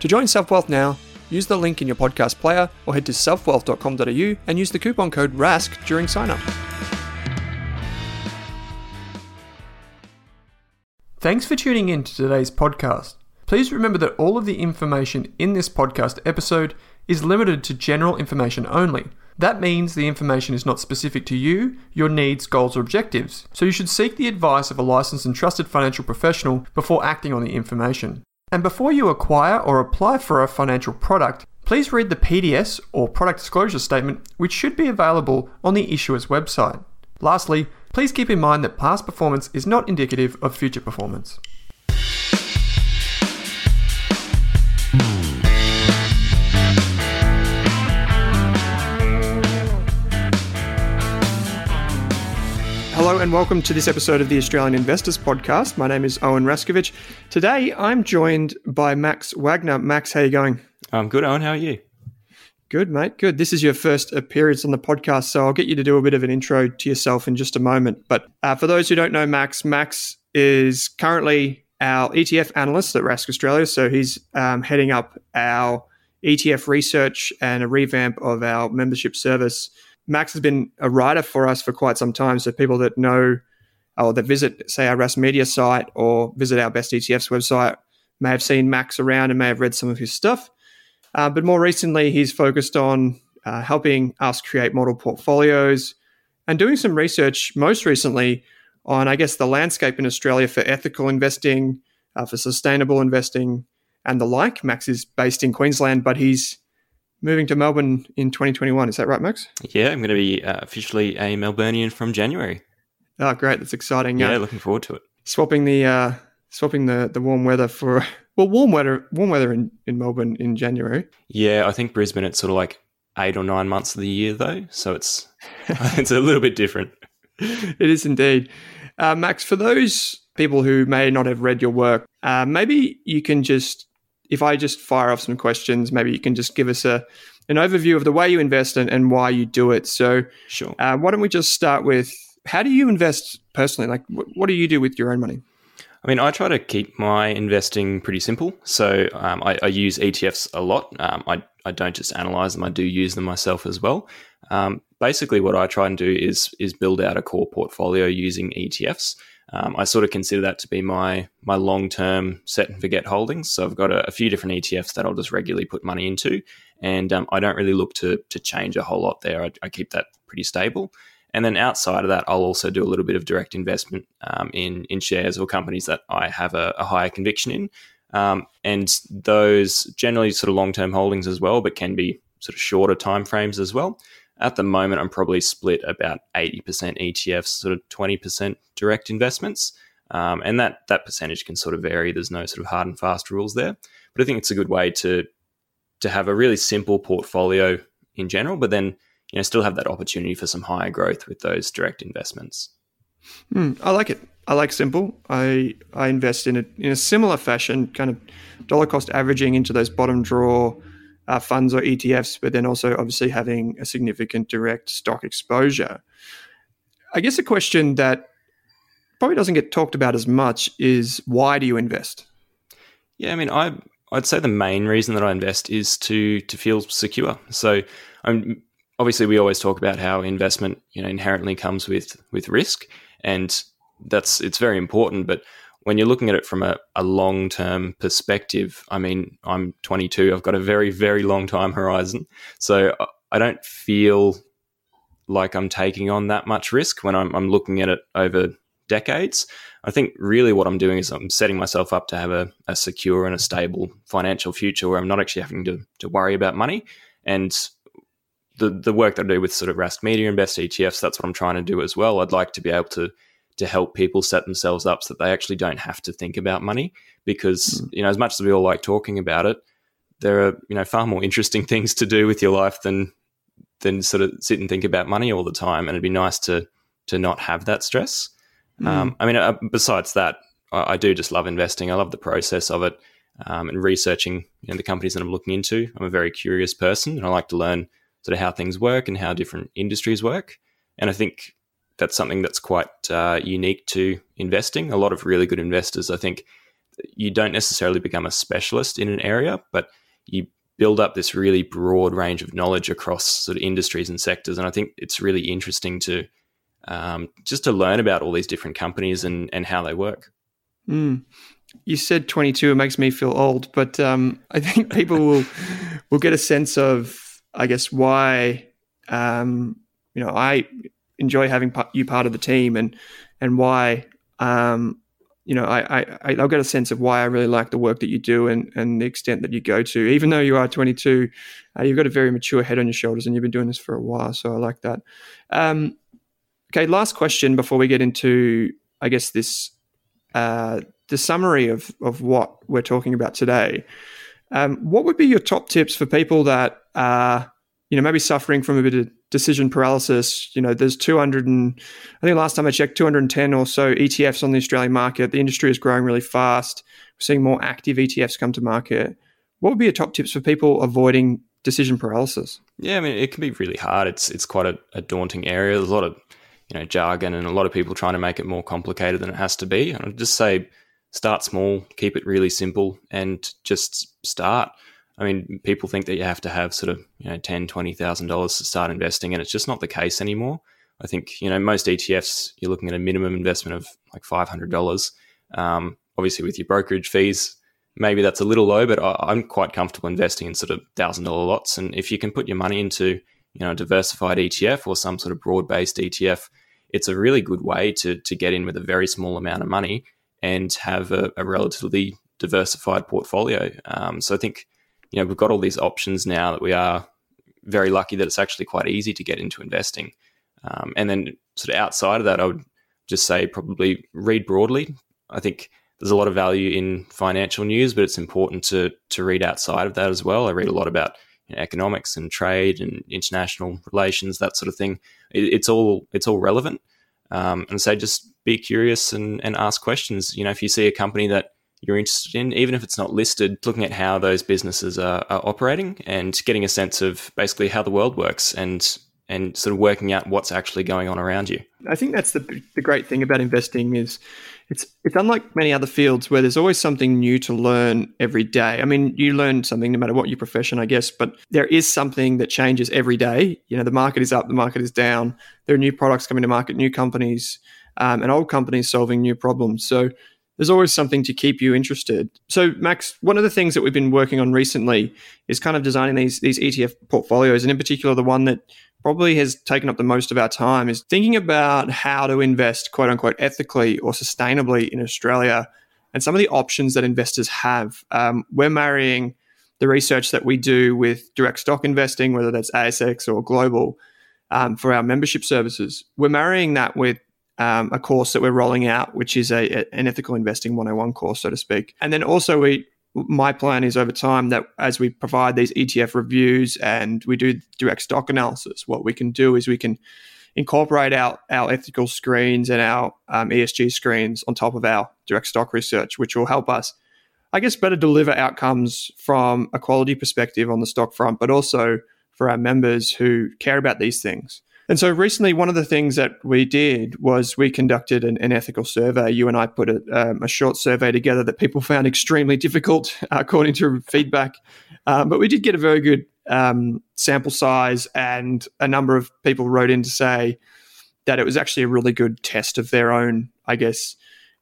To join SelfWealth now, use the link in your podcast player or head to selfwealth.com.au and use the coupon code RASK during sign up. Thanks for tuning in to today's podcast. Please remember that all of the information in this podcast episode is limited to general information only. That means the information is not specific to you, your needs, goals, or objectives, so you should seek the advice of a licensed and trusted financial professional before acting on the information. And before you acquire or apply for a financial product, please read the PDS or product disclosure statement, which should be available on the issuer's website. Lastly, please keep in mind that past performance is not indicative of future performance. Hello and welcome to this episode of the Australian Investors Podcast. My name is Owen Raskovich. Today I'm joined by Max Wagner. Max, how are you going? I'm good, Owen. How are you? Good, mate. Good. This is your first appearance on the podcast, so I'll get you to do a bit of an intro to yourself in just a moment. But uh, for those who don't know Max, Max is currently our ETF analyst at Rask Australia. So he's um, heading up our ETF research and a revamp of our membership service Max has been a writer for us for quite some time. So people that know or that visit, say, our Rask Media site or visit our Best ETFs website may have seen Max around and may have read some of his stuff. Uh, but more recently, he's focused on uh, helping us create model portfolios and doing some research, most recently, on, I guess, the landscape in Australia for ethical investing, uh, for sustainable investing, and the like. Max is based in Queensland, but he's moving to Melbourne in 2021. Is that right, Max? Yeah, I'm going to be uh, officially a Melburnian from January. Oh, great! That's exciting. Yeah, uh, looking forward to it. Swapping the uh, swapping the, the warm weather for well, warm weather warm weather in, in Melbourne in January. Yeah, I think Brisbane it's sort of like eight or nine months of the year though, so it's it's a little bit different. it is indeed, uh, Max. For those people who may not have read your work, uh, maybe you can just if I just fire off some questions, maybe you can just give us a an overview of the way you invest and, and why you do it. So, sure. Uh, why don't we just start with how do you invest personally? Like, what, what do you do with your own money? I mean, I try to keep my investing pretty simple. So um, I, I, use ETFs a lot. Um, I, I don't just analyze them; I do use them myself as well. Um, basically, what I try and do is is build out a core portfolio using ETFs. Um, I sort of consider that to be my my long term set and forget holdings. So I've got a, a, few different ETFs that I'll just regularly put money into, and um, I don't really look to to change a whole lot there. I, I, keep that pretty stable. And then outside of that, I'll also do a little bit of direct investment um, in in shares or companies that I have a, a higher conviction in, um, and those generally sort of long term holdings as well, but can be sort of shorter time frames as well. At the moment, I'm probably split about 80% ETFs, sort of 20% direct investments. Um, and that that percentage can sort of vary. There's no sort of hard and fast rules there, but I think it's a good way to to have a really simple portfolio in general, but then you know still have that opportunity for some higher growth with those direct investments. Mm, I like it. I like simple. I I invest in a in a similar fashion, kind of dollar cost averaging into those bottom drawer uh, funds or ETFs, but then also obviously having a significant direct stock exposure. I guess a question that probably doesn't get talked about as much is why do you invest? Yeah, I mean, I I'd say the main reason that I invest is to to feel secure. So, I'm obviously we always talk about how investment you know inherently comes with with risk, and that's it's very important. But when you're looking at it from a, a long term perspective, I mean, I'm 22, I've got a very, very long time horizon. So uh, I don't feel like I'm taking on that much risk when I'm, I'm looking at it over decades. I think really what I'm doing is I'm setting myself up to have a, a secure and a stable financial future where I'm not actually having to, to worry about money. And the, the work that I do with sort of Rask Media Invest ETFs, that's what I'm trying to do as well. I'd like to be able to to help people set themselves up so that they actually don't have to think about money because mm. you know as much as we all like talking about it there are you know far more interesting things to do with your life than than sort of sit and think about money all the time. And it'd be nice to to not have that stress. Mm. um, i mean uh, besides that I, I, do just love investing. I love the process of it um, and researching you know, the companies that i'm looking into. I'm a very curious person and i like to learn sort of how things work and how different industries work. And i think that's something that's quite uh, unique to investing. A lot of really good investors, I think, you don't necessarily become a specialist in an area, but you build up this really broad range of knowledge across sort of industries and sectors. And I think it's really interesting to um, just to learn about all these different companies and, and how they work. Mm. You said 22. It makes me feel old, but um, I think people will will get a sense of, I guess, why. Um, you know, I enjoy having you part of the team and and why um, you know I, I I'll get a sense of why I really like the work that you do and and the extent that you go to. Even though you are 22, uh, you've got a very mature head on your shoulders and you've been doing this for a while. So I like that. Um, okay, last question before we get into I guess this uh, the summary of of what we're talking about today. Um, what would be your top tips for people that are you know maybe suffering from a bit of decision paralysis. You know, there's 200 and I think last time I checked, 210 or so ETFs on the Australian market. The industry is growing really fast. We're seeing more active ETFs come to market. What would be your top tips for people avoiding decision paralysis? Yeah, I mean, it can be really hard. It's it's quite a, a daunting area. There's a lot of you know jargon and a lot of people trying to make it more complicated than it has to be. And I'd just say start small, keep it really simple, and just start. I mean, people think that you have to have sort of you know ten, twenty thousand dollars to start investing, and it's just not the case anymore. I think you know most ETFs you're looking at a minimum investment of like five hundred dollars. Um, obviously, with your brokerage fees, maybe that's a little low, but I, am quite comfortable investing in sort of thousand dollar lots. And if you can put your money into you know a diversified ETF or some sort of broad based ETF, it's a really good way to to get in with a very small amount of money and have a, a relatively diversified portfolio. Um, so I think you know, we've got all these options now that we are very lucky that it's actually quite easy to get into investing. Um, and then, sort of outside of that, I would just say probably read broadly. I think there's a lot of value in financial news, but it's important to to read outside of that as well. I read a lot about you know, economics and trade and international relations, that sort of thing. It, it's all it's all relevant. Um, and so just be curious and, and ask questions. You know, if you see a company that you're interested in, even if it's not listed, looking at how those businesses are, are, operating and getting a sense of basically how the world works and and sort of working out what's actually going on around you. I think that's the the great thing about investing is it's it's unlike many other fields where there's always something new to learn every day. I mean, you learn something no matter what your profession, I guess, but there is something that changes every day. You know, the market is up, the market is down. There are new products coming to market, new companies um, and old companies solving new problems. So there's always something to keep you interested. So, Max, one of the things that we've been working on recently is kind of designing these these ETF portfolios, and in particular, the one that probably has taken up the most of our time is thinking about how to invest, quote unquote, ethically or sustainably in Australia, and some of the options that investors have. Um, we're marrying the research that we do with direct stock investing, whether that's ASX or global, um, for our membership services. We're marrying that with um, a course that we're rolling out, which is a, a, an ethical investing 101 course, so to speak. And then also we my plan is over time that as we provide these ETF reviews and we do direct stock analysis, what we can do is we can incorporate our, our ethical screens and our um, ESG screens on top of our direct stock research, which will help us, I guess, better deliver outcomes from a quality perspective on the stock front, but also for our members who care about these things. And so recently, one of the things that we did was we conducted an, an ethical survey. You and I put a, um, a, short survey together that people found extremely difficult, according to feedback. Um, but we did get a very good um, sample size, and a number of people wrote in to say that it was actually a really good test of their own, I guess,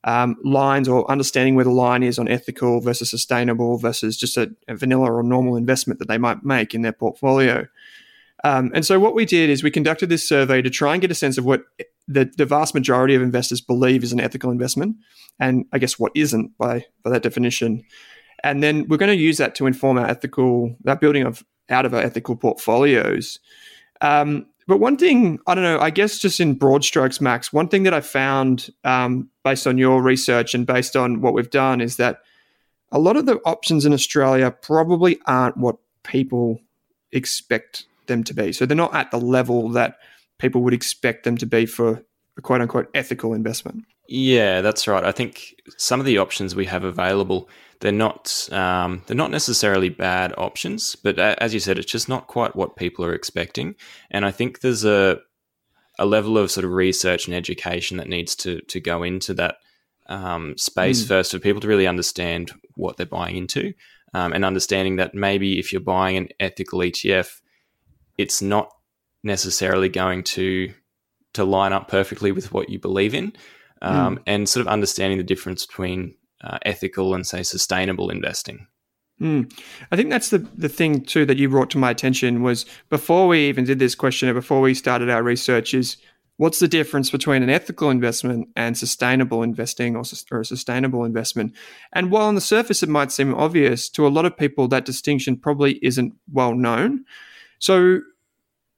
um, lines or understanding where the line is on ethical versus sustainable versus just a, a vanilla or normal investment that they might make in their portfolio. Um, and so what we did is we conducted this survey to try and get a sense of what the, the vast majority of investors believe is an ethical investment, and I guess what isn't by by that definition. And then we're going to use that to inform our ethical that building of out of our ethical portfolios. Um, but one thing I don't know, I guess just in broad strokes, Max, one thing that I found um, based on your research and based on what we've done is that a lot of the options in Australia probably aren't what people expect them to be. So they're not at the level that people would expect them to be for a quote unquote ethical investment. Yeah, that's right. I think some of the options we have available they're not um, they're not necessarily bad options, but as you said, it's just not quite what people are expecting. And I think there's a a level of sort of research and education that needs to to go into that um, space mm. first for people to really understand what they're buying into, um, and understanding that maybe if you're buying an ethical ETF, it's not necessarily going to to line up perfectly with what you believe in, um, mm. and sort of understanding the difference between uh, ethical and say sustainable investing. Mm. I think that's the the thing too that you brought to my attention was before we even did this questionnaire, before we started our research, is what's the difference between an ethical investment and sustainable investing or, or a sustainable investment? And while on the surface it might seem obvious to a lot of people, that distinction probably isn't well known. So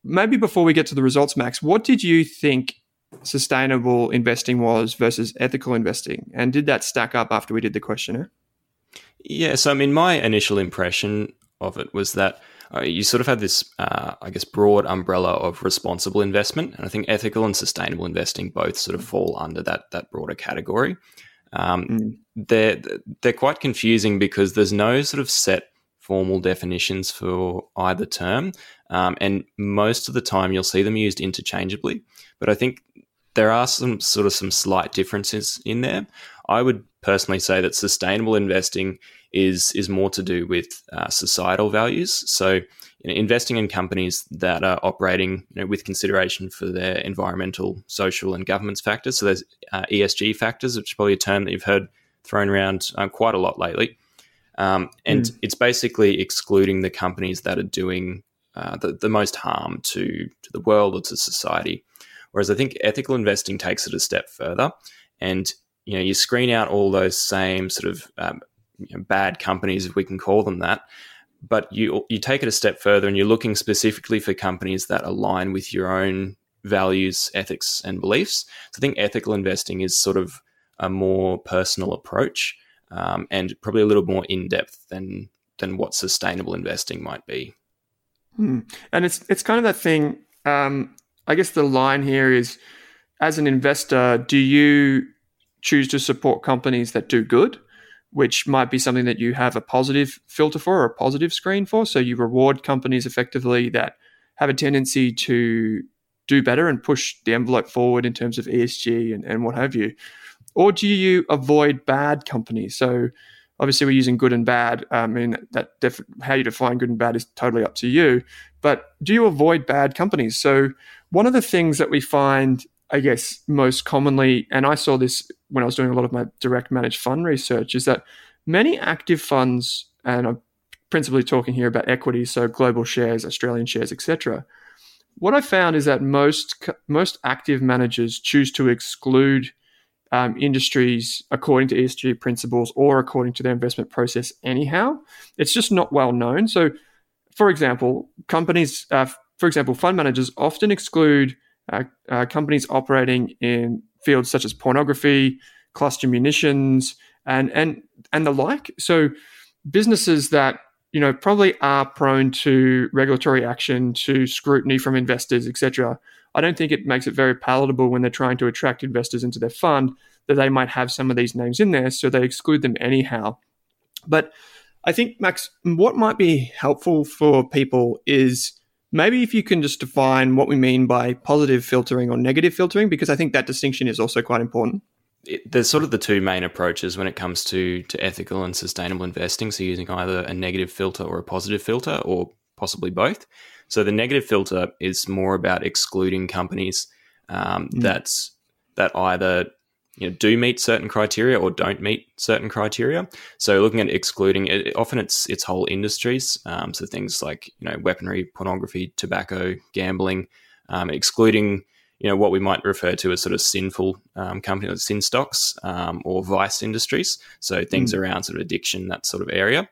maybe before we get to the results, Max, what did you think sustainable investing was versus ethical investing? And did that stack up after we did the questionnaire? Yeah, so I mean, my initial impression of it was that uh, you sort of had this, uh, I guess, broad umbrella of responsible investment, and I think ethical and sustainable investing both sort of fall under that that broader category. Um, mm. They're they're quite confusing because there's no sort of set formal definitions for either term. Um, and most of the time, you'll see them used interchangeably. But I think there are some sort of some slight differences in there. I would personally say that sustainable investing is is more to do with uh, societal values. So, you know, investing in companies that are operating you know, with consideration for their environmental, social, and governance factors. So, there's uh, ESG factors, which is probably a term that you've heard thrown around uh, quite a lot lately. Um, and mm. it's basically excluding the companies that are doing uh, the, the most harm to, to the world or to society. Whereas I think ethical investing takes it a step further, and you know you screen out all those same sort of um, you know, bad companies, if we can call them that, but you you take it a step further, and you're looking specifically for companies that align with your own values, ethics, and beliefs. So I think ethical investing is sort of a more personal approach um, and probably a little more in depth than than what sustainable investing might be. Hmm. And it's it's kind of that thing. Um, I guess the line here is, as an investor, do you choose to support companies that do good, which might be something that you have a positive filter for or a positive screen for? So you reward companies effectively that have a tendency to do better and push the envelope forward in terms of ESG and, and what have you or do you avoid bad companies? So obviously we're using good and bad. I mean that def- how you define good and bad is totally up to you. But do you avoid bad companies? So one of the things that we find I guess, most commonly, and I saw this when I was doing a lot of my direct managed fund research, is that many active funds, and I'm principally talking here about equities, so global shares, Australian shares, etc. What I found is that most most active managers choose to exclude um, industries according to ESG principles or according to their investment process anyhow. It's just not well known. So, for example, companies, uh, for example, fund managers often exclude uh, uh, companies operating in fields such as pornography, cluster munitions, and and and the like. So, businesses that you know probably are prone to regulatory action, to scrutiny from investors, etc. I don't think it makes it very palatable when they're trying to attract investors into their fund that they might have some of these names in there, so they exclude them anyhow. But I think, Max, what might be helpful for people is maybe if you can just define what we mean by positive filtering or negative filtering, because I think that distinction is also quite important. It, there's sort of the two main approaches when it comes to, to ethical and sustainable investing. So, using either a negative filter or a positive filter, or possibly both. So the negative filter is more about excluding companies um, mm. that's that either you know, do meet certain criteria or don't meet certain criteria. So looking at excluding, it, often it's it's whole industries. Um, so things like you know weaponry, pornography, tobacco, gambling, um, excluding you know what we might refer to as sort of sinful um, companies, like sin stocks um, or vice industries. So things mm. around sort of addiction, that sort of area.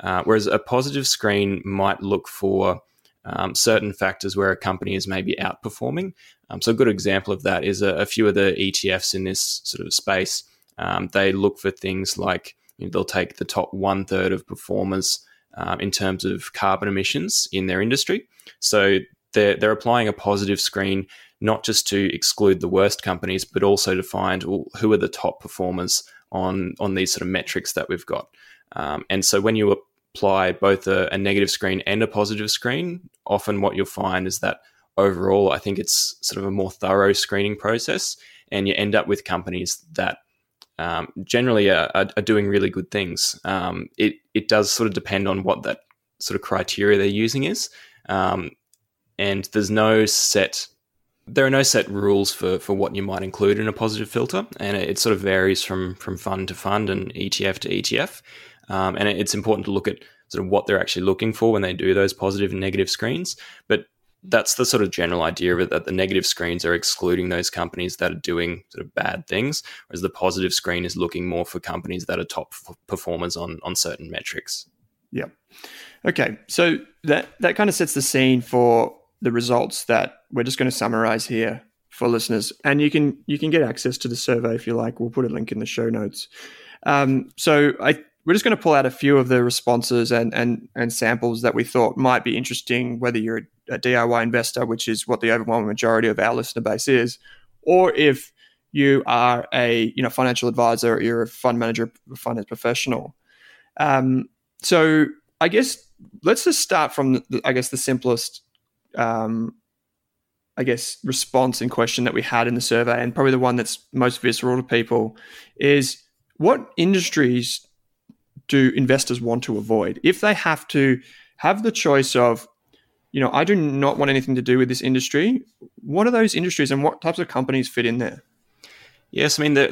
Uh, whereas a positive screen might look for um, certain factors where a company is maybe outperforming. Um, so a good example of that is a, a, few of the ETFs in this sort of space. Um, they look for things like you know, they'll take the top one third of performers um, in terms of carbon emissions in their industry. So they're they're applying a positive screen not just to exclude the worst companies, but also to find well, who are the top performers on on these sort of metrics that we've got. Um, and so when you apply both a, a, negative screen and a positive screen, often what you'll find is that overall, I think it's sort of a more thorough screening process, and you end up with companies that um, generally are, are, doing really good things. Um, it it does sort of depend on what that sort of criteria they're using is, um, and there's no set. There are no set rules for, for what you might include in a positive filter, and it, it sort of varies from from fund to fund and ETF to ETF. Um, and it's important to look at sort of what they're actually looking for when they do those positive and negative screens. But that's the sort of general idea of it that the negative screens are excluding those companies that are doing sort of bad things, whereas the positive screen is looking more for companies that are top performers on on certain metrics. Yeah. Okay. So that that kind of sets the scene for the results that we're just going to summarize here for listeners, and you can you can get access to the survey if you like. We'll put a link in the show notes. Um, so I we're just going to pull out a few of the responses and, and, and samples that we thought might be interesting, whether you're a, DIY investor, which is what the overwhelming majority of our listener base is, or if you are a you know financial advisor, or you're a fund manager, a finance professional. Um, so I guess let's just start from the, I guess the simplest, um, I guess response in question that we had in the survey, and probably the one that's most visceral to people is what industries do investors want to avoid? If they have to have the choice of, you know, I do not want anything to do with this industry, what are those industries and what types of companies fit in there? Yes, I mean, the,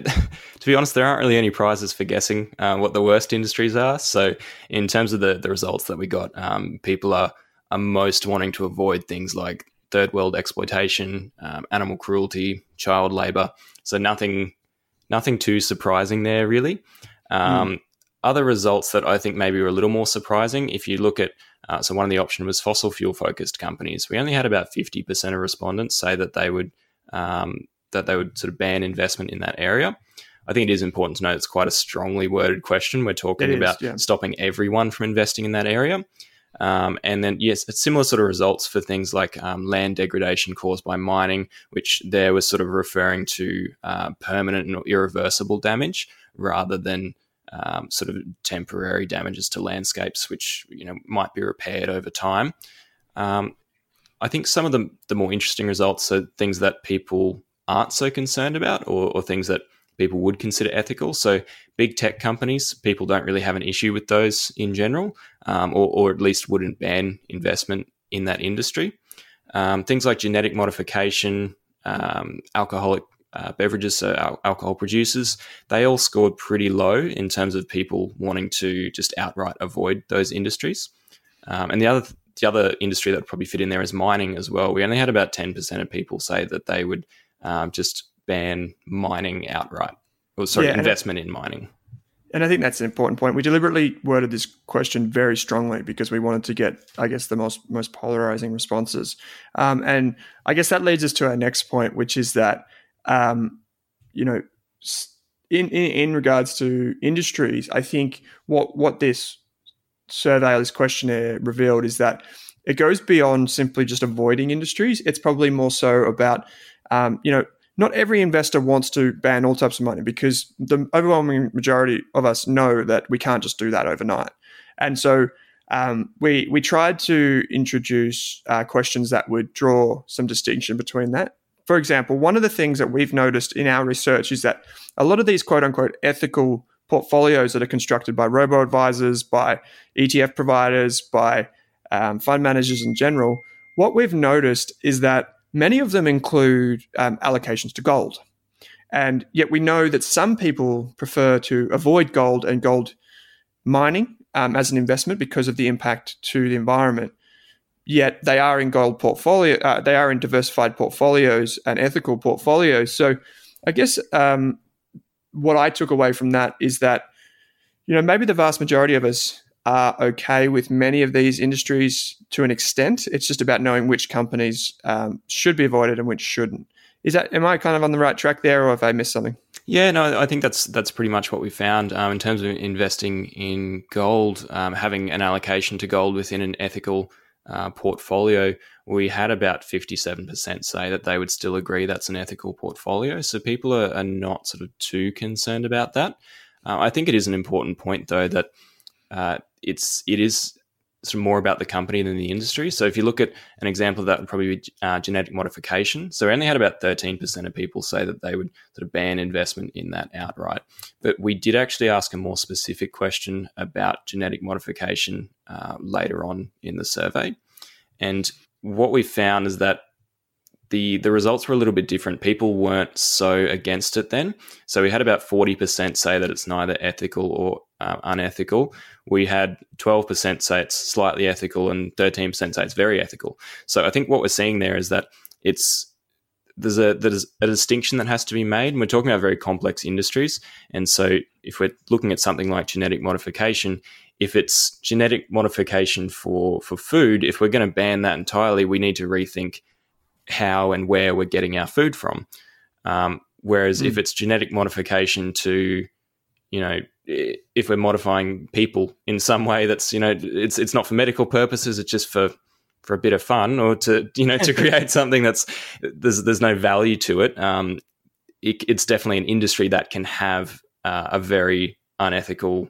to be honest, there aren't really any prizes for guessing uh, what the worst industries are. So, in terms of the, the results that we got, um, people are, are most wanting to avoid things like third world exploitation, um, animal cruelty, child labor. So, nothing nothing too surprising there, really. Um, mm. Other results that I think maybe were a little more surprising, if you look at, uh, so one of the options was fossil fuel focused companies. We only had about 50% of respondents say that they would um, that they would sort of ban investment in that area. I think it is important to note it's quite a strongly worded question. We're talking is, about yeah. stopping everyone from investing in that area. Um, and then, yes, it's similar sort of results for things like um, land degradation caused by mining, which there was sort of referring to uh, permanent and irreversible damage rather than um, sort of temporary damages to landscapes, which you know might be repaired over time. Um, I think some of the the more interesting results are things that people aren't so concerned about, or, or things that people would consider ethical. So big tech companies, people don't really have an issue with those in general, um, or, or, at least wouldn't ban investment in that industry. Um, things like genetic modification, um, alcoholic uh, beverages, so al- alcohol producers, they all scored pretty low in terms of people wanting to just outright avoid those industries. Um, and the other the other industry that would probably fit in there is mining as well. We only had about ten percent of people say that they would um, just ban mining outright, or sorry, yeah, investment in mining. And I think that's an important point. We deliberately worded this question very strongly because we wanted to get, I guess, the most most polarizing responses. Um, and I guess that leads us to our next point, which is that, um, you know, in, in in regards to industries, I think what what this survey, this questionnaire revealed is that it goes beyond simply just avoiding industries. It's probably more so about, um, you know, not every investor wants to ban all types of money because the overwhelming majority of us know that we can't just do that overnight. And so um, we we tried to introduce uh, questions that would draw some distinction between that. For example, one of the things that we've noticed in our research is that a lot of these quote unquote ethical portfolios that are constructed by robo advisors, by ETF providers, by um, fund managers in general, what we've noticed is that Many of them include um, allocations to gold. And yet we know that some people prefer to avoid gold and gold mining um, as an investment because of the impact to the environment. Yet they are in gold portfolio, uh, they are in diversified portfolios and ethical portfolios. So I guess um, what I took away from that is that, you know, maybe the vast majority of us are okay with many of these industries to an extent. It's just about knowing which companies um, should be avoided and which shouldn't. Is that am I kind of on the right track there, or have I missed something? Yeah, no, I think that's that's pretty much what we found um, in terms of investing in gold. Um, having an allocation to gold within an ethical uh, portfolio, we had about fifty-seven percent say that they would still agree that's an ethical portfolio. So people are, are not sort of too concerned about that. Uh, I think it is an important point though that uh, it's it is sort of more about the company than the industry. So if you look at an example of that would probably be uh, genetic modification. So we only had about 13% of people say that they would sort of ban investment in that outright. But we did actually ask a more specific question about genetic modification uh, later on in the survey. And what we found is that the the results were a little bit different. People weren't so against it then. So we had about 40% say that it's neither ethical or uh, unethical, we had 12% say it's slightly ethical and 13% say it's very ethical. So I think what we're seeing there is that it's there's a there's a distinction that has to be made. And we're talking about very complex industries, and so if we're looking at something like genetic modification, if it's genetic modification for for food, if we're going to ban that entirely, we need to rethink how and where we're getting our food from. Um, whereas mm. if it's genetic modification to you know if we're modifying people in some way that's you know it's it's not for medical purposes it's just for for a bit of fun or to you know to create something that's there's there's no value to it um it, it's definitely an industry that can have uh, a very unethical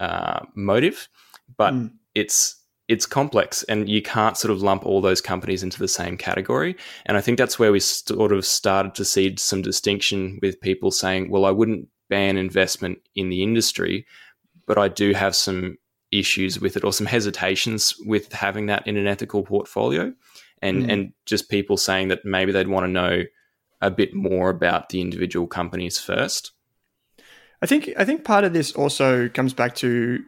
uh, motive but mm. it's it's complex and you can't sort of lump all those companies into the same category and i think that's where we sort of started to see some distinction with people saying well i wouldn't ban investment in the industry, but I do have some issues with it or some hesitations with having that in an ethical portfolio and mm. and just people saying that maybe they'd want to know a bit more about the individual companies first. I think I think part of this also comes back to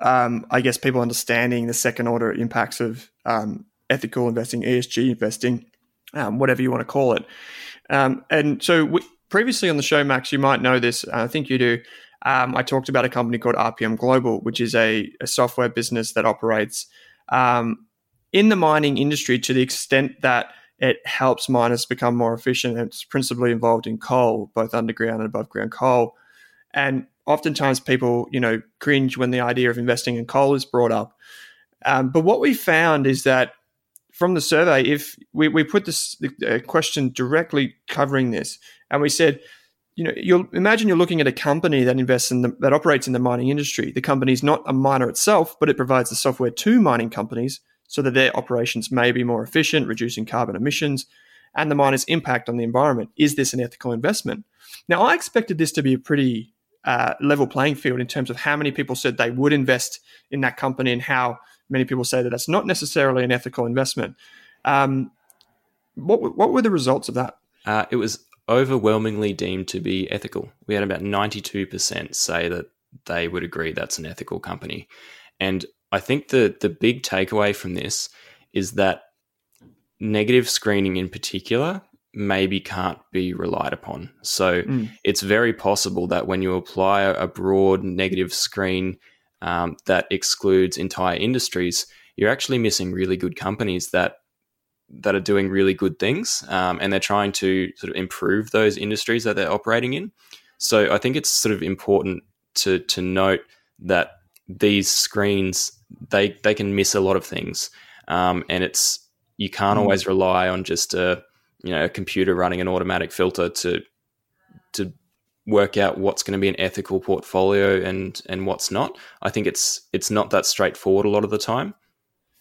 um, I guess people understanding the second order impacts of um, ethical investing, ESG investing, um, whatever you want to call it. Um, and so we, previously on the show, Max, you might know this. I think you do. Um, I talked about a company called RPM Global, which is a, a software business that operates um, in the mining industry to the extent that it helps miners become more efficient. It's principally involved in coal, both underground and above ground coal. And oftentimes people, you know, cringe when the idea of investing in coal is brought up. Um, but what we found is that from the survey, if we, we put this uh, question directly covering this, and we said, you know, you'll imagine you're looking at a company that invests in the, that operates in the mining industry. The company is not a miner itself, but it provides the software to mining companies so that their operations may be more efficient, reducing carbon emissions and the miner's impact on the environment. Is this an ethical investment? Now, I expected this to be a pretty uh, level playing field in terms of how many people said they would invest in that company and how many people say that that's not necessarily an ethical investment. Um, what what were the results of that? Uh, it was overwhelmingly deemed to be ethical. We had about 92% say that they would agree that's an ethical company. And I think the the big takeaway from this is that negative screening in particular maybe can't be relied upon. So mm. it's very possible that when you apply a broad negative screen um, that excludes entire industries, you're actually missing really good companies that that are doing really good things, um, and they're trying to sort of improve those industries that they're operating in. So I think it's sort of important to to note that these screens they they can miss a lot of things, um, and it's you can't mm. always rely on just a you know a computer running an automatic filter to to work out what's going to be an ethical portfolio and and what's not. I think it's it's not that straightforward a lot of the time.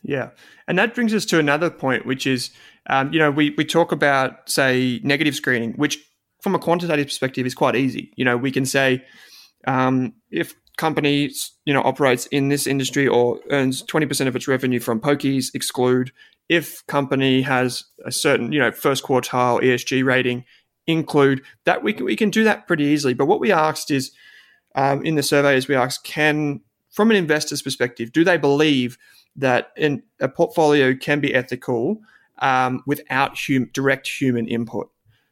Yeah, and that brings us to another point, which is, um, you know, we we talk about say negative screening, which from a quantitative perspective is quite easy. You know, we can say um, if companies you know operates in this industry or earns 20% of its revenue from pokies exclude if company has a certain you know first quartile esg rating include that. We can, we can do that pretty easily. But what we asked is um, in the survey is we asked can from an investor's perspective do they believe that in, a portfolio can be ethical um, without hum, direct human input?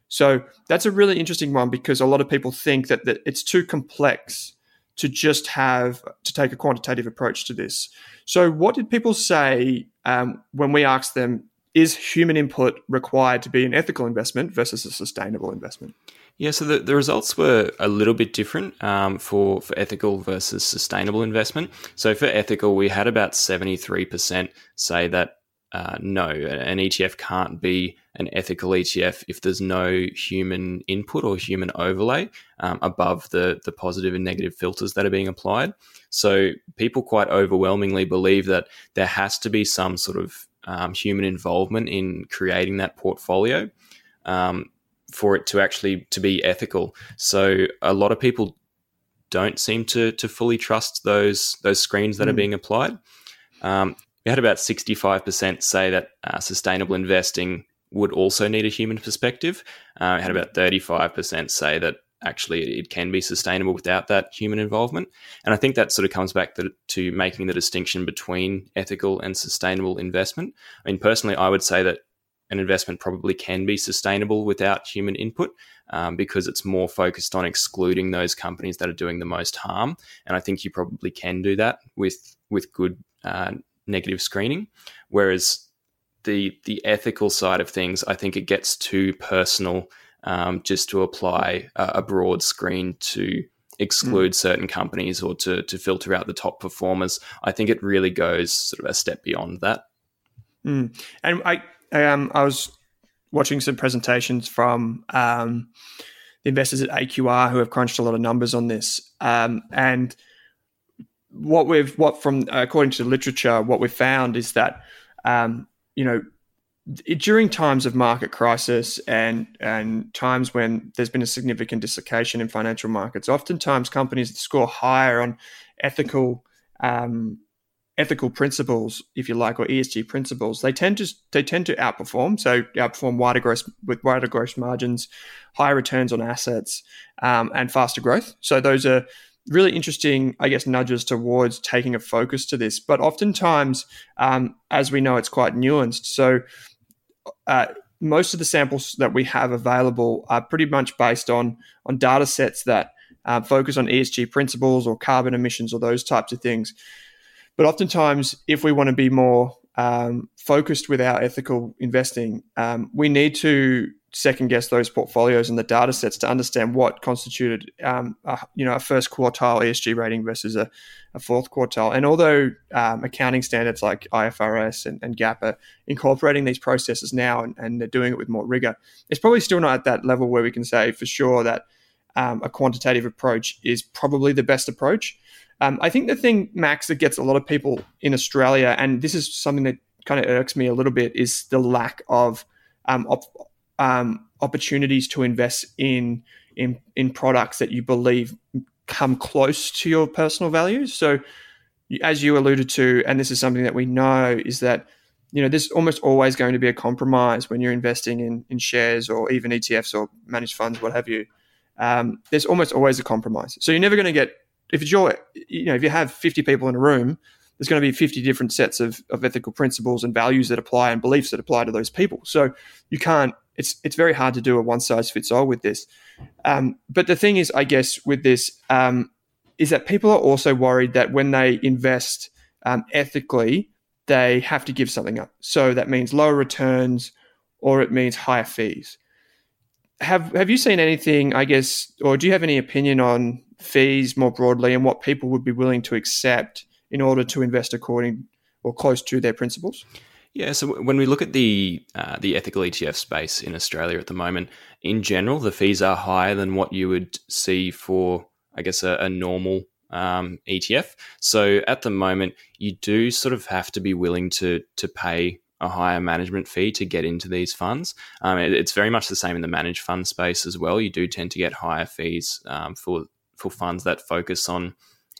So that's a really interesting one because a lot of people think that, that it's too complex to just have to take a quantitative approach to this. So, what did people say um, when we asked them, is human input required to be an ethical investment versus a sustainable investment? Yeah, so the, the results were a little bit different um, for, for ethical versus sustainable investment. So, for ethical, we had about 73% say that uh, no, an ETF can't be an ethical ETF if there's no human input or human overlay um, above the, the positive and negative filters that are being applied. So people quite overwhelmingly believe that there has to be some sort of um, human involvement in creating that portfolio um, for it to actually to be ethical. So a lot of people don't seem to to fully trust those those screens that mm. are hmm. being applied. Um, we had about 65% say that uh, sustainable investing would also need a human perspective. Uh, we had about 35% say that actually it can be sustainable without that human involvement. And I think that sort of comes back to, to, making the distinction between ethical and sustainable investment. I mean, personally, I would say that an investment probably can be sustainable without human input um, because it's more focused on excluding those companies that are doing the most harm. And I think you probably can do that with with good uh, negative screening. Whereas the the ethical side of things, I think it gets too personal um, just to apply a, a, broad screen to exclude mm. certain companies or to to filter out the top performers. I think it really goes sort of a step beyond that. Mm. And I um, I was watching some presentations from um, the investors at AQR who have crunched a lot of numbers on this, um, and what we've what from according to the literature, what we've found is that um, you know during times of market crisis and and times when there's been a significant dislocation in financial markets, oftentimes companies that score higher on ethical um, ethical principles, if you like, or ESG principles, they tend to they tend to outperform. So outperform wider gross with wider gross margins, higher returns on assets, um, and faster growth. So those are really interesting, I guess, nudges towards taking a focus to this. But oftentimes, um, as we know, it's quite nuanced. So, uh, most of the samples that we have available are pretty much based on on data sets that uh, focus on ESG principles or carbon emissions or those types of things. But oftentimes, if we want to be more um, focused with our ethical investing, um, we need to second guess those portfolios and the data sets to understand what constituted um, a, you know a first quartile ESG rating versus a, a fourth quartile. And although um, accounting standards like IFRS and, and GAAP are incorporating these processes now and, and, they're doing it with more rigor, it's probably still not at that level where we can say for sure that um, a quantitative approach is probably the best approach. Um, I think the thing, Max, that gets a lot of people in Australia, and this is something that kind of irks me a little bit, is the lack of um, op- um, opportunities to invest in in in products that you believe come close to your personal values. So, as you alluded to, and this is something that we know, is that you know, there's almost always going to be a compromise when you're investing in, in shares or even ETFs or managed funds, what have you. Um, there's almost always a compromise. So you're never going to get, if it's your, you know, if you have 50 people in a room, there's going to be 50 different sets of, of ethical principles and values that apply and beliefs that apply to those people. So you can't, it's, it's very hard to do a one size fits all with this. Um, but the thing is, I guess, with this, um, is that people are also worried that when they invest um, ethically, they have to give something up. So that means lower returns or it means higher fees. Have have you seen anything, I guess, or do you have any opinion on fees more broadly and what people would be willing to accept in order to invest according or close to their principles? Yeah, so when we look at the uh, the ethical ETF space in Australia at the moment, in general, the fees are higher than what you would see for, I guess, a, a normal um, ETF. So at the moment, you do sort of have to be willing to to pay a higher management fee to get into these funds. Um, it, it's very much the same in the managed fund space as well. You do tend to get higher fees um, for for funds that focus on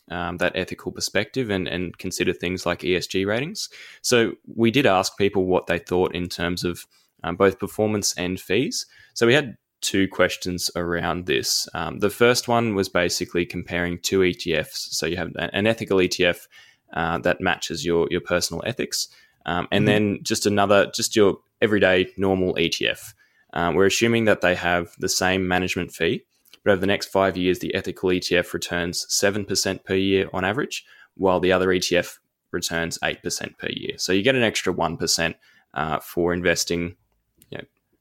um, that ethical perspective and, and consider things like ESG ratings. So we did ask people what they thought in terms of um, both performance and fees. So we had two questions around this. Um, the first one was basically comparing two ETFs. So you have an ethical ETF uh, that matches your your personal ethics, um, and mm-hmm. then just another, just your everyday normal ETF. Um, we're assuming that they have the same management fee, but over the next five years, the ethical ETF returns seven percent per year on average, while the other ETF returns eight percent per year. So you get an extra one percent uh, for investing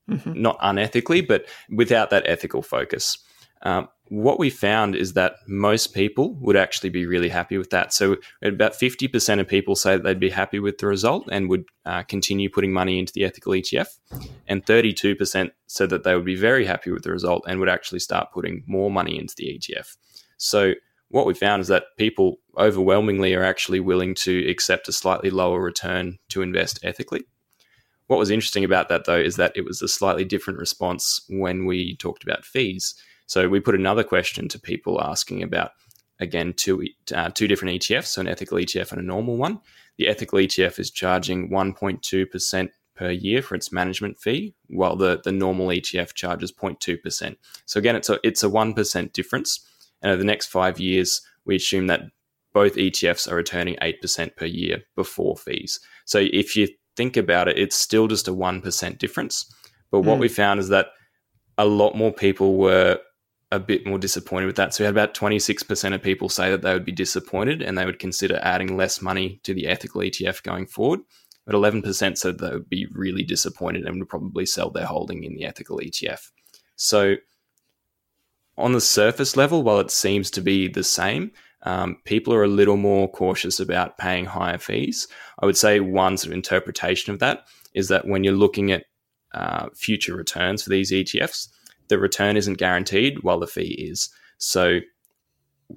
mm-hmm. not unethically, but without that ethical focus. Um, what we found is that most people would actually be really happy with that. So, about 50% of people say that they'd be happy with the result and would uh, continue putting money into the ethical ETF. And 32% said that they would be very happy with the result and would actually start putting more money into the ETF. So, what we found is that people overwhelmingly are actually willing to accept a slightly lower return to invest ethically. What was interesting about that, though, is that it was a slightly different response when we talked about fees. So we put another question to people asking about, again, two, uh, two different ETFs, so an ethical ETF and a normal one. The ethical ETF is charging 1.2% per year for its management fee, while the, the normal ETF charges 0.2%. So again, it's a, it's a 1% difference. And over the next five years, we assume that both ETFs are returning 8% per year before fees. So if you think about it, it's still just a 1% difference. But what mm. we found is that a lot more people were a bit more disappointed with that. So we had about 26% of people say that they would be disappointed and they would consider adding less money to the ethical ETF going forward. But 11% said they would be really disappointed and would probably sell their holding in the ethical ETF. So on the surface level, while it seems to be the same, um, people are a little more cautious about paying higher fees. I would say one sort of interpretation of that is that when you're looking at uh, future returns for these ETFs, the return isn't guaranteed while the fee is. So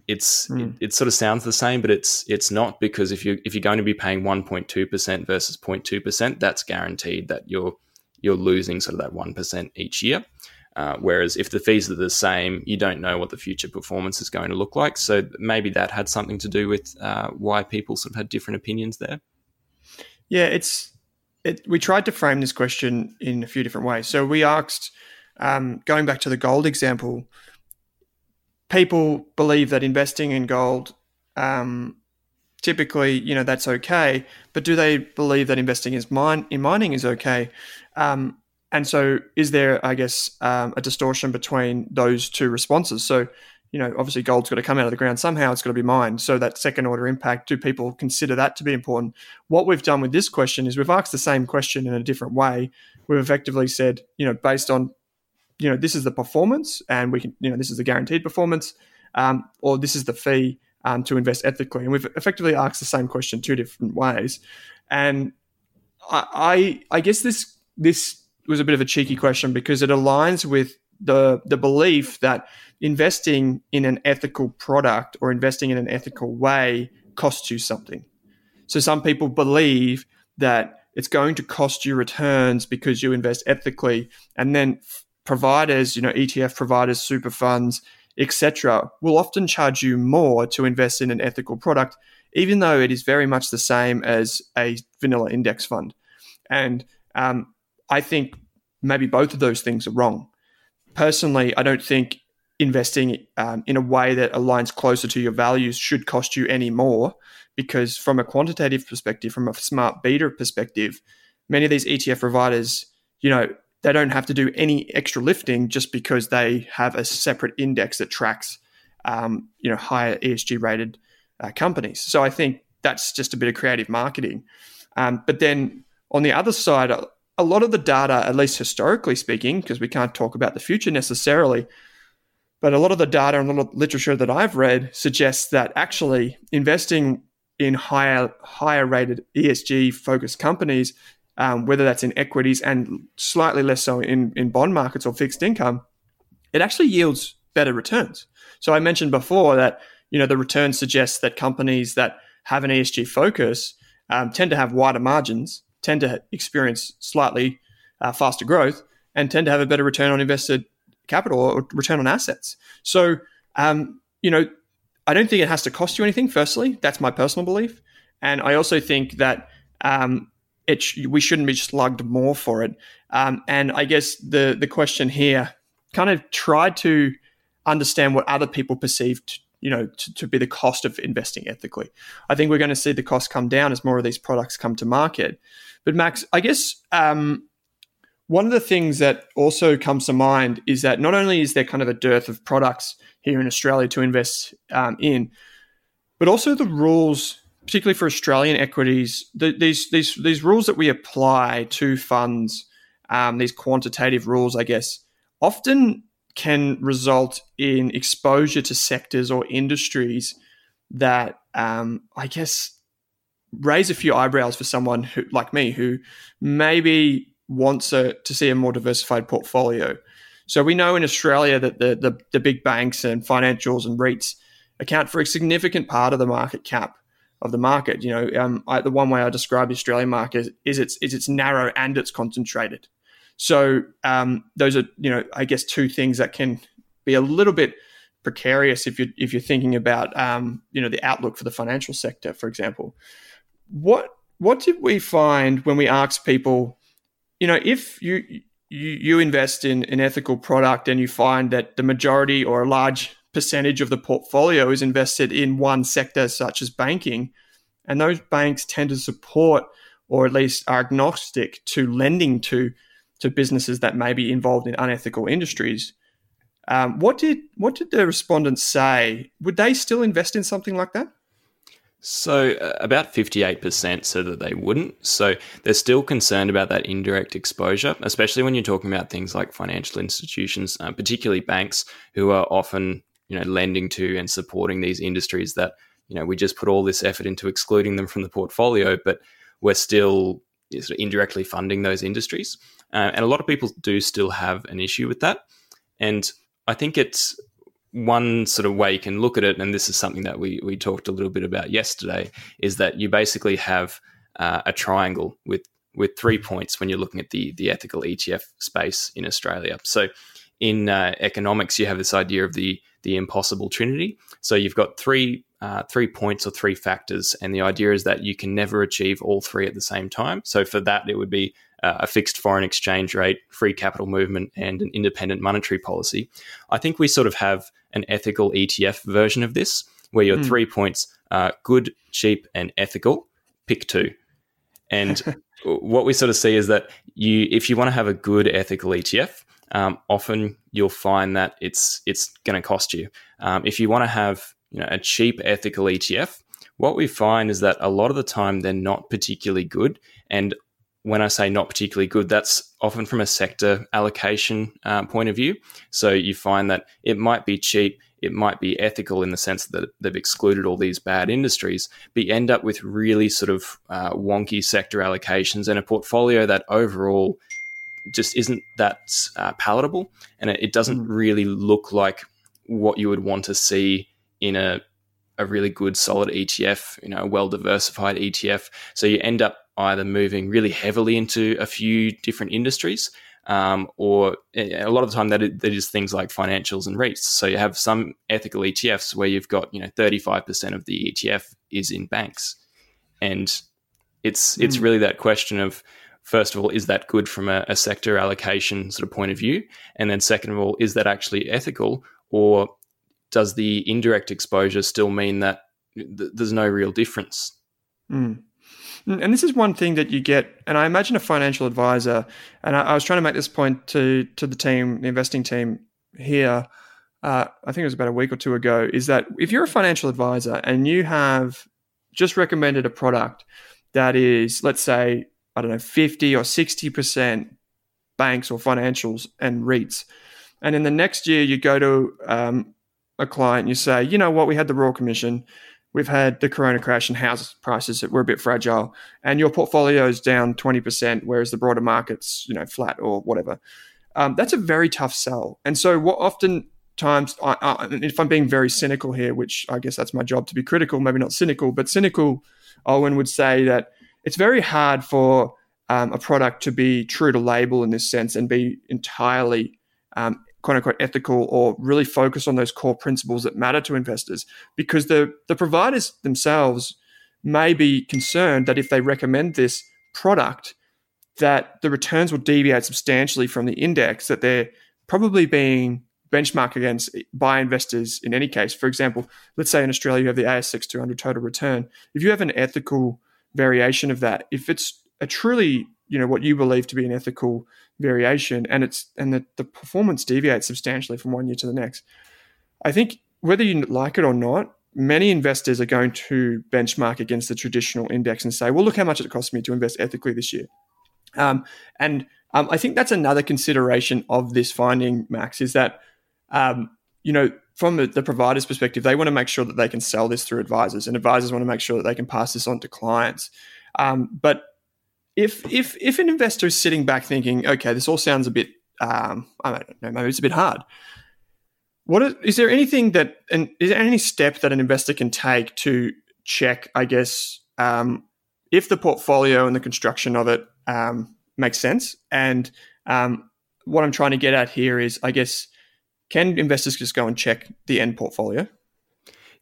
it's mm. it, it, sort of sounds the same, but it's it's not because if you if you're going to be paying 1.2 percent versus 0.2 percent, that's guaranteed that you're you're losing sort of that one percent each year. Uh, whereas if the fees are the same, you don't know what the future performance is going to look like. So maybe that had something to do with uh, why people sort of had different opinions there. Yeah, it's it, we tried to frame this question in a few different ways. So we asked, um, going back to the gold example, people believe that investing in gold, um, typically, you know, that's okay. But do they believe that investing is mine in mining is okay? Um, and so, is there, I guess, um, a distortion between those two responses? So, you know, obviously gold's got to come out of the ground somehow, it's got to be mined. So, that second order impact, do people consider that to be important? What we've done with this question is we've asked the same question in a different way. We've effectively said, you know, based on, you know, this is the performance and we can, you know, this is the guaranteed performance, um, or this is the fee um, to invest ethically. And we've effectively asked the same question two different ways. And I, I, I guess this, this, was a bit of a cheeky question because it aligns with the the belief that investing in an ethical product or investing in an ethical way costs you something. So some people believe that it's going to cost you returns because you invest ethically, and then providers, you know, ETF providers, super funds, etc., will often charge you more to invest in an ethical product, even though it is very much the same as a vanilla index fund. And um, I think maybe both of those things are wrong. Personally, I don't think investing um, in a way that aligns closer to your values should cost you any more because from a quantitative perspective from a smart beta perspective many of these etf providers you know they don't have to do any extra lifting just because they have a separate index that tracks um, you know higher esg rated uh, companies. So i think that's just a bit of creative marketing. Um, but then on the other side a lot of the data at least historically speaking because we can't talk about the future necessarily but a lot of the data and a lot of literature that I've read suggests that actually investing in higher higher rated ESG focused companies, um, whether that's in equities and slightly less so in, in bond markets or fixed income, it actually yields better returns. So I mentioned before that you know the return suggests that companies that have an ESG focus um, tend to have wider margins, tend to experience slightly uh, faster growth, and tend to have a better return on invested capital or return on assets. So, um, you know, I don't think it has to cost you anything. Firstly, that's my personal belief, and I also think that um, it sh- we shouldn't be slugged more for it. Um, and I guess the the question here kind of tried to understand what other people perceived you know to, to, be the cost of investing ethically i think we're going to see the cost come down as more of these products come to market but max i guess um, one of the things that also comes to mind is that not only is there kind of a dearth of products here in Australia to invest um, in, but also the rules, particularly for Australian equities, the, these these these rules that we apply to funds, um, these quantitative rules, I guess, often can result in exposure to sectors or industries that um, I guess raise a few eyebrows for someone who, like me, who maybe wants a, to see a more diversified portfolio. So we know in Australia that the, the, the big banks and financials and REITs account for a significant part of the market cap of the market. You know, um, I, the one way I describe the Australian market is, it's is it's narrow and it's concentrated. So um, those are you know I guess two things that can be a little bit precarious if you if you're thinking about um, you know the outlook for the financial sector, for example. What what did we find when we asked people you know, if you you, you invest in an ethical product and you find that the majority or a large percentage of the portfolio is invested in one sector, such as banking, and those banks tend to support or at least are agnostic to lending to to businesses that may be involved in unethical industries. Um, what did what did the respondents say? Would they still invest in something like that? So, uh, about 58% said that they wouldn't. So, they're still concerned about that indirect exposure, especially when you're talking about things like financial institutions, uh, particularly banks, who are often you know lending to and supporting these industries that you know we just put all this effort into excluding them from the portfolio, but we're still sort of indirectly funding those industries. Uh, and a lot of people do still have an issue with that. And I think it's one sort of way you can look at it, and this is something that we we talked a little bit about yesterday, is that you basically have uh, a triangle with with three points when you're looking at the the ethical ETF space in Australia. So in uh, economics, you have this idea of the the impossible trinity. So you've got three uh, three points or three factors, and the idea is that you can never achieve all three at the same time. So for that, it would be uh, a fixed foreign exchange rate, free capital movement, and an independent monetary policy. I think we sort of have an ethical ETF version of this, where your mm. three points are good, cheap, and ethical. Pick two. And what we sort of see is that you, if you want to have a good ethical ETF, um, often you'll find that it's it's going to cost you. Um, if you want to have you know a cheap ethical ETF, what we find is that a lot of the time they're not particularly good, and when I say not particularly good, that's often from a sector allocation uh, point of view. So you find that it might be cheap, it might be ethical in the sense that they've excluded all these bad industries, but you end up with really sort of uh, wonky sector allocations and a portfolio that overall just isn't that uh, palatable, and it, it doesn't mm. really look like what you would want to see in a a really good solid ETF, you know, a well diversified ETF. So you end up either moving really heavily into a few different industries, um, or a lot of the time that, it, that is things like financials and REITs. So you have some ethical ETFs where you've got you know 35% of the ETF is in banks, and it's it's mm. really that question of first of all, is that good from a, a, sector allocation sort of point of view? And then, second of all, is that actually ethical, or does the indirect exposure still mean that th- there's no real difference? Mm. And this is one thing that you get, and I imagine a financial advisor, and I, I was trying to make this point to to the team, the investing team here. Uh, I think it was about a week or two ago. Is that if you're a financial advisor and you have just recommended a product that is, let's say, I don't know, 50 or 60% banks or financials and REITs. And in the next year, you go to um, a client and you say, you know what, we had the Royal Commission, we've had the Corona crash and house prices that were a bit fragile, and your portfolio is down 20%, whereas the broader market's, you know, flat or whatever. Um, that's a very tough sell. And so what often times I, I, if i'm being very cynical here which i guess that's my job to be critical maybe not cynical but cynical owen would say that it's very hard for um, a product to be true to label in this sense and be entirely um, quote unquote ethical or really focus on those core principles that matter to investors because the the providers themselves may be concerned that if they recommend this product that the returns will deviate substantially from the index that they're probably being benchmarked against by investors in any case. For example let's say in australia you have the asx 200 total return. If you have an ethical variation of that. If it's a truly, you know, what you believe to be an ethical variation and it's and the, the performance deviates substantially from one year to the next, I think whether you like it or not, many investors are going to benchmark against the traditional index and say, well, look how much it cost me to invest ethically this year. Um, and um, I think that's another consideration of this finding, Max, is that, um, you know, from the, the, provider's perspective, they want to make sure that they can sell this through advisors, and advisors want to make sure that they can pass this on to clients. Um, but if if if an investor is sitting back thinking, okay, this all sounds a bit, um, I don't know, maybe it's a bit hard. What is, is there anything that, and is there any step that an investor can take to check, I guess, um, if the portfolio and the construction of it um, makes sense? And um, what I'm trying to get at here is, I guess can investors just go and check the end portfolio?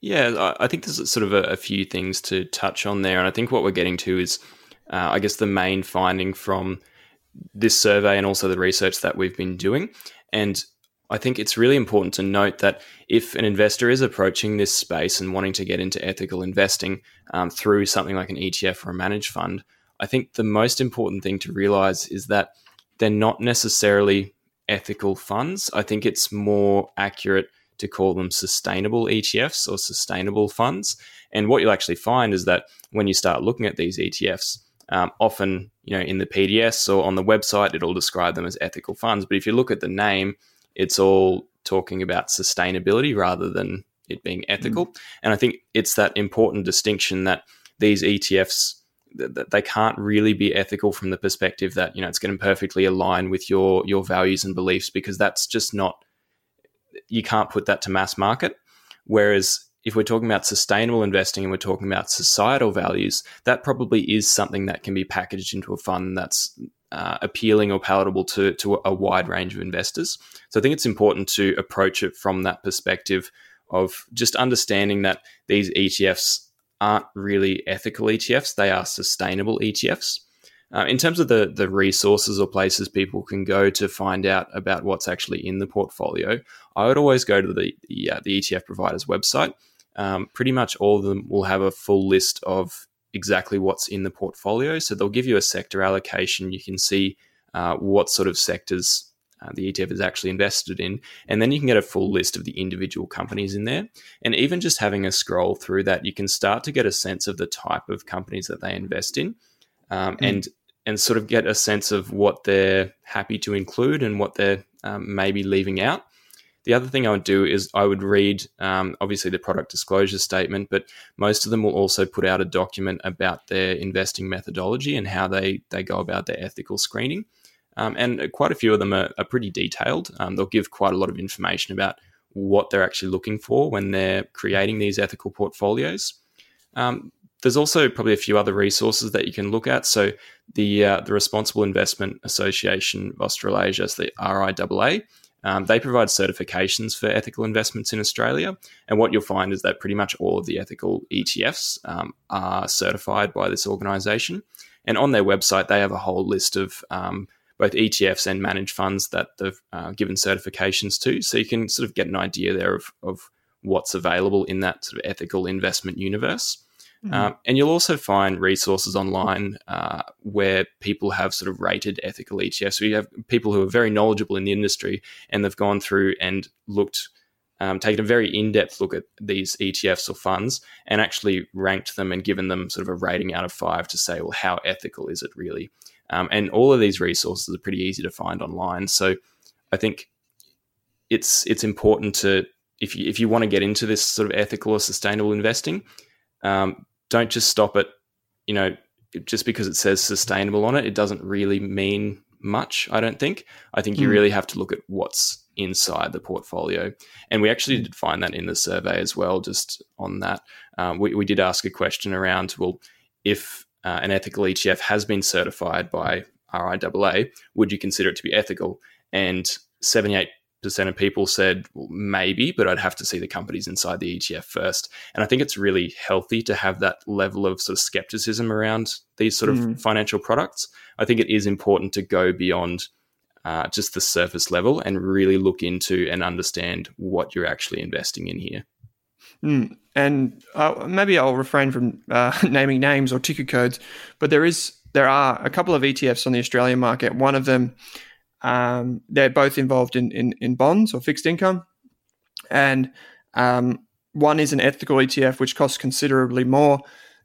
Yeah, I think there's sort of a, a few things to touch on there. And I think what we're getting to is, uh, I guess, the main finding from this survey and also the research that we've been doing. And I think it's really important to note that if an investor is approaching this space and wanting to get into ethical investing um, through something like an ETF or a managed fund, I think the most important thing to realize is that they're not necessarily ethical funds. I think it's more accurate to call them sustainable ETFs or sustainable funds. And what you'll actually find is that when you start looking at these ETFs, um, often you know in the PDS or on the website it'll describe them as ethical funds. But if you look at the name, it's all talking about sustainability rather than it being ethical. Mm. And I think it's that important distinction that these ETFs they can't really be ethical from the perspective that you know it's going to perfectly align with your your values and beliefs because that's just not you can't put that to mass market. Whereas if we're talking about sustainable investing and we're talking about societal values that probably is something that can be packaged into a fund that's uh, appealing or palatable to, to a wide range of investors. So i think it's important to approach it from that perspective of just understanding that these etfs aren't really ethical ETFs, they are sustainable ETFs. Uh, in terms of the, the resources or places people can go to find out about what's actually in the portfolio, I would always go to the, the, uh, the ETF provider's website. Um, pretty much all of them will have a full list of exactly what's in the portfolio. So they'll give you a sector allocation. You can see uh, what sort of sectors uh, the ETF is actually invested in. And then you can get a full list of the individual companies in there. And even just having a scroll through that, you can start to get a sense of the type of companies that they invest in um, mm. and and sort of get a sense of what they're happy to include and what they're um, maybe leaving out. The other thing I would do is I would read, um, obviously, the product disclosure statement, but most of them will also put out a document about their investing methodology and how they, they go about their ethical screening. Um, and quite a few of them are, are pretty detailed. Um, they'll give quite a lot of information about what they're actually looking for when they're creating these ethical portfolios. Um, there's also probably a few other resources that you can look at. So the uh, the Responsible Investment Association of Australasia, so the RIAA, um, they provide certifications for ethical investments in Australia. And what you'll find is that pretty much all of the ethical ETFs um, are certified by this organisation. And on their website, they have a whole list of um, both ETFs and managed funds that they've uh, given certifications to. So you can sort of get an idea there of, of what's available in that sort of ethical investment universe. Mm-hmm. Um, and you'll also find resources online uh, where people have sort of rated ethical ETFs. So you have people who are very knowledgeable in the industry and they've gone through and looked, um, taken a very in depth look at these ETFs or funds and actually ranked them and given them sort of a rating out of five to say, well, how ethical is it really? Um, and all of these resources are pretty easy to find online. So I think it's it's important to if you if you want to get into this sort of ethical or sustainable investing, um, don't just stop at, you know, just because it says sustainable on it, it doesn't really mean much, I don't think. I think you mm. really have to look at what's inside the portfolio. And we actually did find that in the survey as well, just on that. Um, we, we did ask a question around, well, if uh, an ethical ETF has been certified by RIAA, would you consider it to be ethical? And 78 percent of people said well, maybe, but I'd have to see the companies inside the ETF first. And I think it's really healthy to have that level of sort of skepticism around these sort of mm. financial products. I think it is important to go beyond uh, just the surface level and really look into and understand what you're actually investing in here. Mm. And uh, maybe I'll refrain from uh, naming names or ticker codes, but there is there are a couple of ETFs on the Australian market. One of them um, they're both involved in, in, in, bonds or fixed income. And um, one is an ethical ETF, which costs considerably more.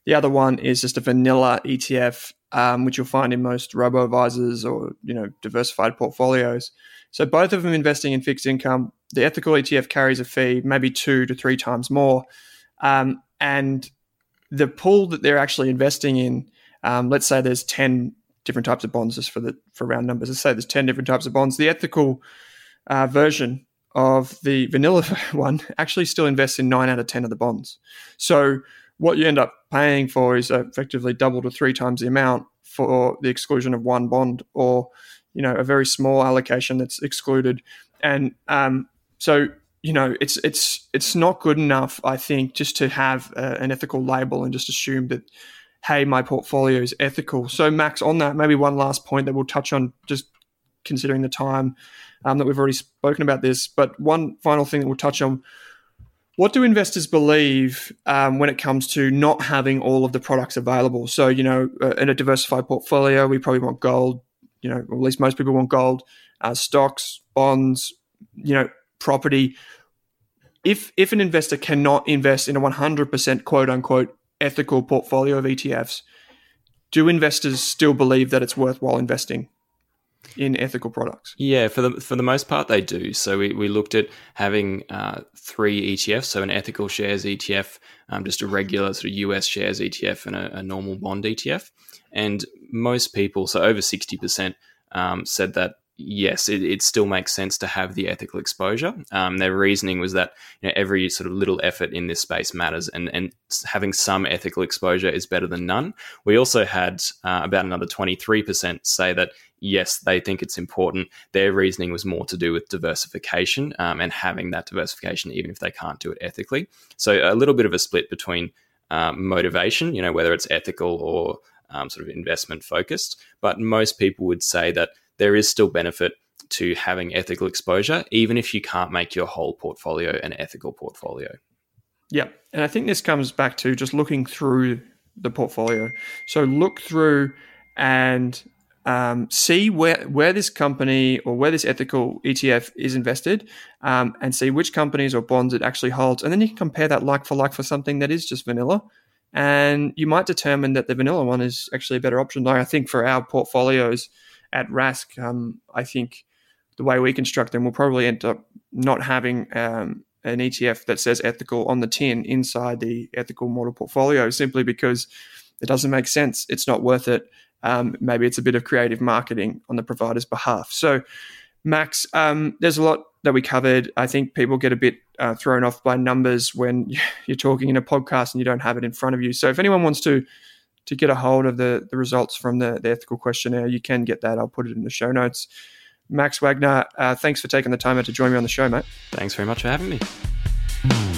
The other one is just a vanilla ETF, um, which you'll find in most robo advisors or you know diversified portfolios. So both of them investing in fixed income. The ethical ETF carries a fee, maybe two to three times more, um, and the pool that they're actually investing in. Um, let's say there's ten different types of bonds just for the for round numbers. Let's say there's 10 different types of bonds. The ethical uh, version of the vanilla one actually still invests in nine out of 10 of the bonds. So what you end up paying for is effectively double to three times the amount for the exclusion of one bond or, you know, a very small allocation that's excluded. And um, so, you know, it's it's it's not good enough, I think, just to have a, an ethical label and just assume that hey, my portfolio is ethical. So, Max, on that, maybe one last point that we'll touch on just considering the time um, that we've already spoken about this. But one final thing that we'll touch on what do investors believe um, when it comes to not having all of the products available? So, you know, uh, in a diversified portfolio, we probably want gold, you know, at least most people want gold, uh, stocks, bonds, you know, property. If, if an investor cannot invest in a 100% quote unquote ethical portfolio of ETFs, do investors still believe that it's worthwhile investing in ethical products? Yeah, for the for the most part, they do. So we, we looked at having uh, three ETFs, so an ethical shares ETF, um, just a regular sort of US shares ETF, and a, a normal bond ETF. And most people, so over sixty percent, um, said that yes, it, it, still makes sense to have the ethical exposure. Um, their reasoning was that you know, every sort of little effort in this space matters, and, and having some ethical exposure is better than none. We also had uh, about another 23% say that yes, they think it's important. Their reasoning was more to do with diversification um, and having that diversification, even if they can't do it ethically. So a little bit of a split between um, motivation, you know, whether it's ethical or um, sort of investment focused. But most people would say that there is still benefit to having ethical exposure, even if you can't make your whole portfolio an ethical portfolio. Yeah. And I think this comes back to just looking through the portfolio. So look through and um, see where where this company or where this ethical ETF is invested, um, and see which companies or bonds it actually holds, and then you can compare that like for like for something that is just vanilla, and you might determine that the vanilla one is actually a better option. Like I think for our portfolios, at Rask, um, I think the way we construct them, we'll probably end up not having um, an ETF that says ethical on the tin inside the ethical model portfolio simply because it doesn't make sense. It's not worth it. Um, maybe it's a bit of creative marketing on the provider's behalf. So, Max, um, there's a lot that we covered. I think people get a bit uh, thrown off by numbers when you're talking in a podcast and you don't have it in front of you. So, if anyone wants to to get a hold of the, the results from the, the ethical questionnaire, you can get that. I'll put it in the show notes. Max Wagner, uh, thanks for taking the time out to join me on the show, mate. Thanks very much for having me.